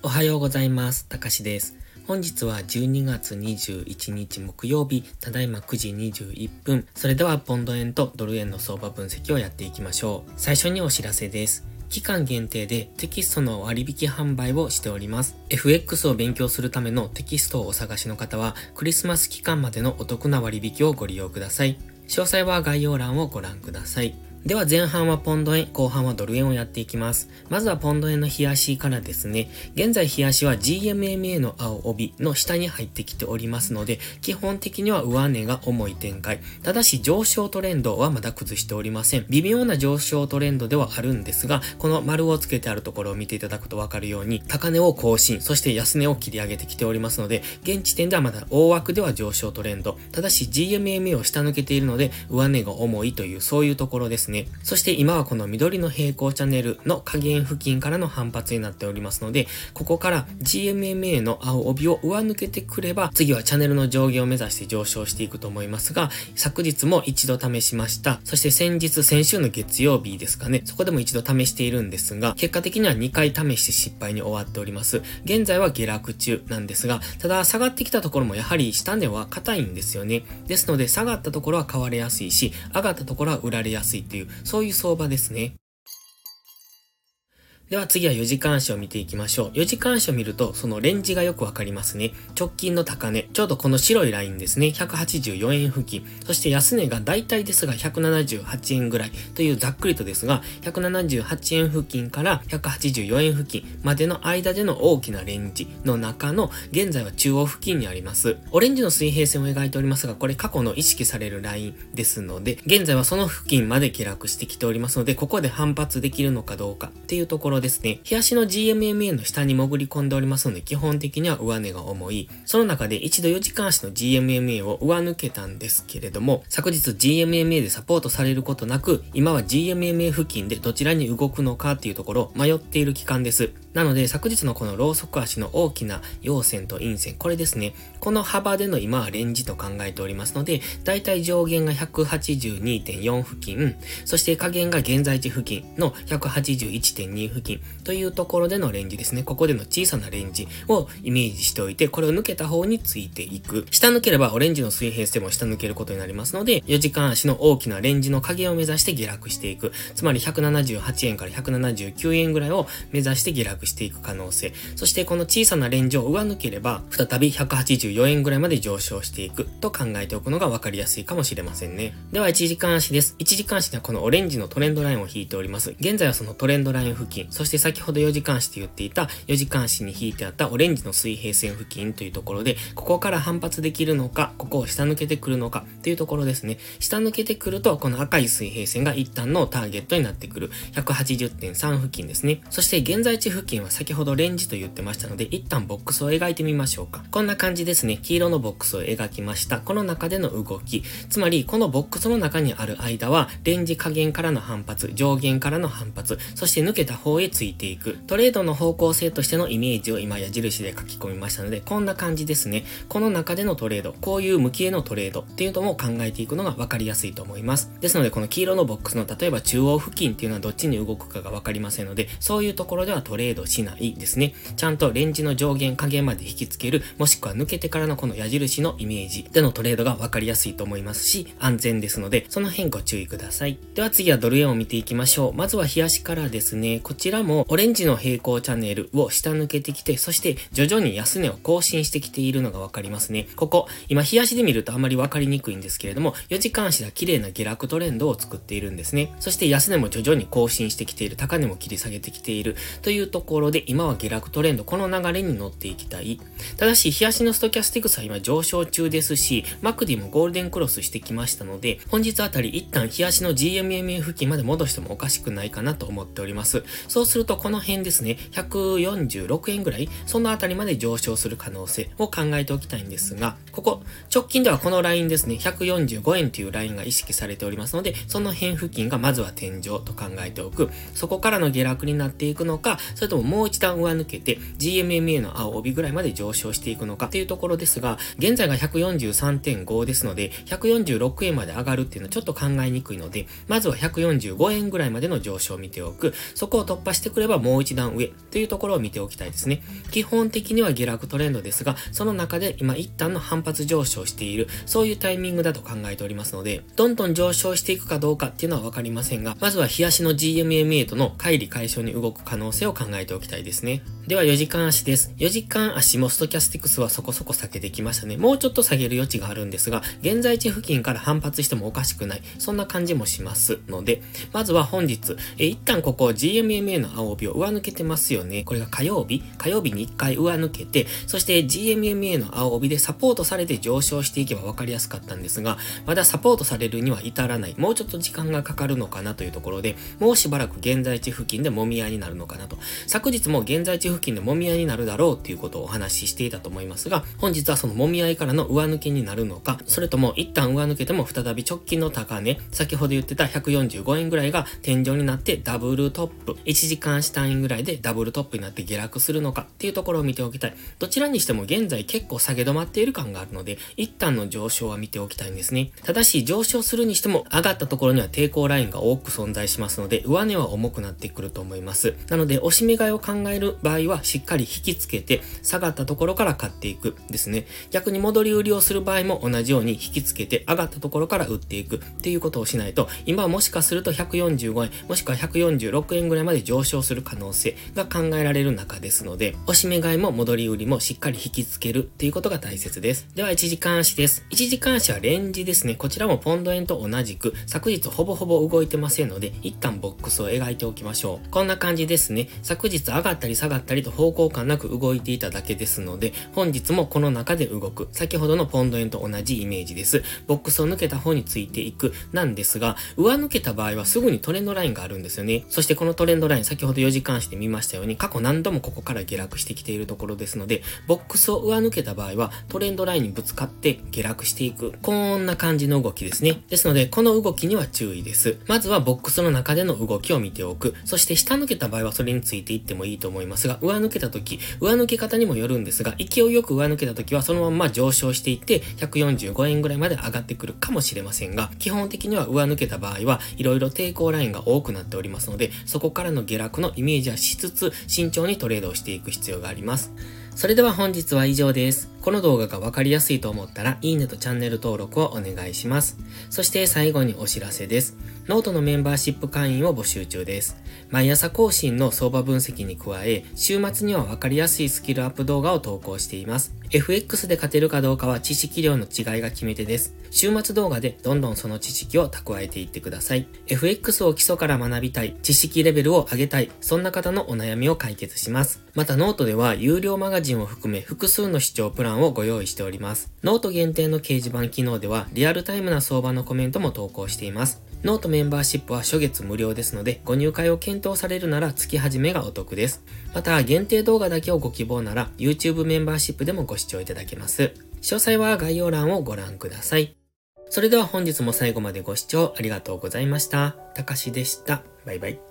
おはようございます。たかしです。本日は12月21日木曜日、ただいま9時21分。それではポンド円とドル円の相場分析をやっていきましょう。最初にお知らせです。期間限定でテキストの割引販売をしております。FX を勉強するためのテキストをお探しの方は、クリスマス期間までのお得な割引をご利用ください。詳細は概要欄をご覧ください。では前半はポンド円、後半はドル円をやっていきます。まずはポンド円の冷やしからですね。現在冷やしは GMMA の青帯の下に入ってきておりますので、基本的には上値が重い展開。ただし上昇トレンドはまだ崩しておりません。微妙な上昇トレンドではあるんですが、この丸をつけてあるところを見ていただくとわかるように、高値を更新、そして安値を切り上げてきておりますので、現時点ではまだ大枠では上昇トレンド。ただし GMMA を下抜けているので、上値が重いというそういうところですね。そして今はこの緑の平行チャンネルの下限付近からの反発になっておりますので、ここから GMMA の青帯を上抜けてくれば、次はチャンネルの上下を目指して上昇していくと思いますが、昨日も一度試しました。そして先日、先週の月曜日ですかね、そこでも一度試しているんですが、結果的には2回試して失敗に終わっております。現在は下落中なんですが、ただ下がってきたところもやはり下値は硬いんですよね。ですので、下がったところは買われやすいし、上がったところは売られやすいっていう、そういう相場ですね。では次は4時間足を見ていきましょう。4時間足を見ると、そのレンジがよくわかりますね。直近の高値、ちょうどこの白いラインですね。184円付近。そして安値が大体ですが178円ぐらいというざっくりとですが、178円付近から184円付近までの間での大きなレンジの中の現在は中央付近にあります。オレンジの水平線を描いておりますが、これ過去の意識されるラインですので、現在はその付近まで下落してきておりますので、ここで反発できるのかどうかっていうところですね、日足の GMMA の下に潜り込んでおりますので、基本的には上値が重い。その中で一度4時間足の GMMA を上抜けたんですけれども、昨日 GMMA でサポートされることなく、今は GMMA 付近でどちらに動くのかっていうところ迷っている期間です。なので、昨日のこのローソク足の大きな陽線と陰線、これですね。この幅での今はレンジと考えておりますので、だいたい上限が182.4付近、そして下限が現在地付近の181.2付近というところでのレンジですね。ここでの小さなレンジをイメージしておいて、これを抜けた方についていく。下抜ければオレンジの水平線も下抜けることになりますので、4時間足の大きなレンジの下限を目指して下落していく。つまり178円から179円ぐらいを目指して下落していく可能性。そしてこの小さなレンジを上抜ければ、再び184円ぐらいまで上昇していくと考えておくのが分かりやすいかもしれませんね。では1時間足です。1時間足ではこのオレンジのトレンドラインを引いております。現在はそのトレンドライン付近、そして先ほど4時間足と言っていた4時間足に引いてあったオレンジの水平線付近というところで、ここから反発できるのか、ここを下抜けてくるのかっていうところですね。下抜けてくると、この赤い水平線が一旦のターゲットになってくる。180.3付近ですね。そして現在地付近は先ほどレンジと言ってましたので、一旦ボックスを描いてみましょうか。こんな感じですね。黄色のボックスを描きました。この中での動き。つまり、このボックスの中にある間は、レンジ下限からの反発、上限からの反発、そして抜けた方へついていく。トレードの方向性としてのイメージを今矢印で書き込みましたので、こんな感じですね。この中でのトレード、こういう向きへのトレードっていうのも考えていくのが分かりやすいと思います。ですので、この黄色のボックスの例えば中央付近っていうのはどっちに動くかが分かりませんので、そういうところではトレードしないですね。ちゃんとレンジの上限下限まで引きつける、もしくは抜けてからのこの矢印のイメージでのトレードが分かりやすいと思いますし、安全ですので、その辺ご注意ください。では次はドル円を見ていきましょう。まずは冷やしからですね、こちらもオレンジの平行チャンネルを下抜けてきて、そして徐々に安値を更新してきているのが分かりますね。ここ、今冷やしで見るとあまり分かりにくいんですけれども、4時間足では綺麗な下落トレンドを作っているんですね。そして安値も徐々に更新してきている、高値も切り下げてきているというところで、今は下落トレンド、この流れに乗っていきたい。ただし、冷やしのストキャスティクスは今上昇中ですし、マクディもゴールデンクロスしてきましたので、本日あたり一旦冷やしの GMMA 付近まで戻してもおかしくないかなと思っております。そうするとこの辺ですね、146円ぐらい、そのあたりまで上昇する可能性を考えておきたいんですが、ここ、直近ではこのラインですね、145円というラインが意識されておりますので、その辺付近がまずは天井と考えておく。そこからの下落になっていくのか、それともももう一段上抜けて GMMA の青帯ぐらいまで上昇していくのかっていうところですが、現在が143.5ですので、146円まで上がるっていうのはちょっと考えにくいので、まずは145円ぐらいまでの上昇を見ておく。そこを突破してくればもう一段上というところを見ておきたいですね。基本的には下落トレンドですが、その中で今一旦の反発上昇している、そういうタイミングだと考えておりますので、どんどん上昇していくかどうかっていうのはわかりませんが、まずは日足の GMMA との乖離解消に動く可能性を考えてておきたいですね。では4時間足です。4時間足もストキャスティクスはそこそこ避けてきましたね。もうちょっと下げる余地があるんですが、現在地付近から反発してもおかしくない。そんな感じもしますので、まずは本日、え一旦ここ GMMA の青帯を上抜けてますよね。これが火曜日火曜日に1回上抜けて、そして GMMA の青帯でサポートされて上昇していけば分かりやすかったんですが、まだサポートされるには至らない。もうちょっと時間がかかるのかなというところで、もうしばらく現在地付近でもみ合いになるのかなと。昨日も現在地付近でもみ合いになるだろうっていうことをお話ししていたと思いますが、本日はそのもみ合いからの上抜けになるのか、それとも一旦上抜けても再び直近の高値、先ほど言ってた145円ぐらいが天井になってダブルトップ、1時間下単位ぐらいでダブルトップになって下落するのかっていうところを見ておきたい。どちらにしても現在結構下げ止まっている感があるので、一旦の上昇は見ておきたいんですね。ただし上昇するにしても上がったところには抵抗ラインが多く存在しますので、上値は重くなってくると思います。なので、押し目買いを考える場合はしっかり引きつけて、下がったところから買っていくですね。逆に戻り売りをする場合も同じように引きつけて、上がったところから売っていくっていうことをしないと、今はもしかすると145円、もしくは146円ぐらいまで上昇する可能性が考えられる中ですので、押し目買いも戻り売りもしっかり引きつけるっていうことが大切です。では、1時間足です。1時間足はレンジですね。こちらもポンド円と同じく、昨日ほぼほぼ動いてませんので、一旦ボックスを描いておきましょう。こんな感じですね。昨日上がったり下がったりと方向感なく動いていただけですので、本日もこの中で動く。先ほどのポンド円と同じイメージです。ボックスを抜けた方についていく。なんですが、上抜けた場合はすぐにトレンドラインがあるんですよね。そしてこのトレンドライン、先ほど4時間足で見ましたように、過去何度もここから下落してきているところですので、ボックスを上抜けた場合は、トレンドラインにぶつかって下落していく。こんな感じの動きですね。ですので、この動きには注意です。まずはボックスの中での動きを見ておく。そして下抜けた場合はそれについていってもいいと思いますが、上抜けた時、上抜け方にもよるんですが、勢いよく上抜けた時はそのまま上昇していって、145円ぐらいまで上がってくるかもしれませんが、基本的には上抜けた場合は、いろいろ抵抗ラインが多くなっておりますので、そこからの下落のイメージはしつつ、慎重にトレードをしていく必要があります。それでは本日は以上です。この動画がわかりやすいと思ったら、いいねとチャンネル登録をお願いします。そして最後にお知らせです。ノートのメンバーシップ会員を募集中です。毎朝更新の相場分析に加え、週末にはわかりやすいスキルアップ動画を投稿しています。FX で勝てるかどうかは知識量の違いが決め手です。週末動画でどんどんその知識を蓄えていってください。FX を基礎から学びたい、知識レベルを上げたい、そんな方のお悩みを解決します。またノートでは有料マガジンを含め複数の視聴プランをご用意しております。ノート限定の掲示板機能ではリアルタイムな相場のコメントも投稿しています。ノートメンバーシップは初月無料ですので、ご入会を検討されるなら月始めがお得です。また、限定動画だけをご希望なら、YouTube メンバーシップでもご視聴いただけます。詳細は概要欄をご覧ください。それでは本日も最後までご視聴ありがとうございました。たかしでした。バイバイ。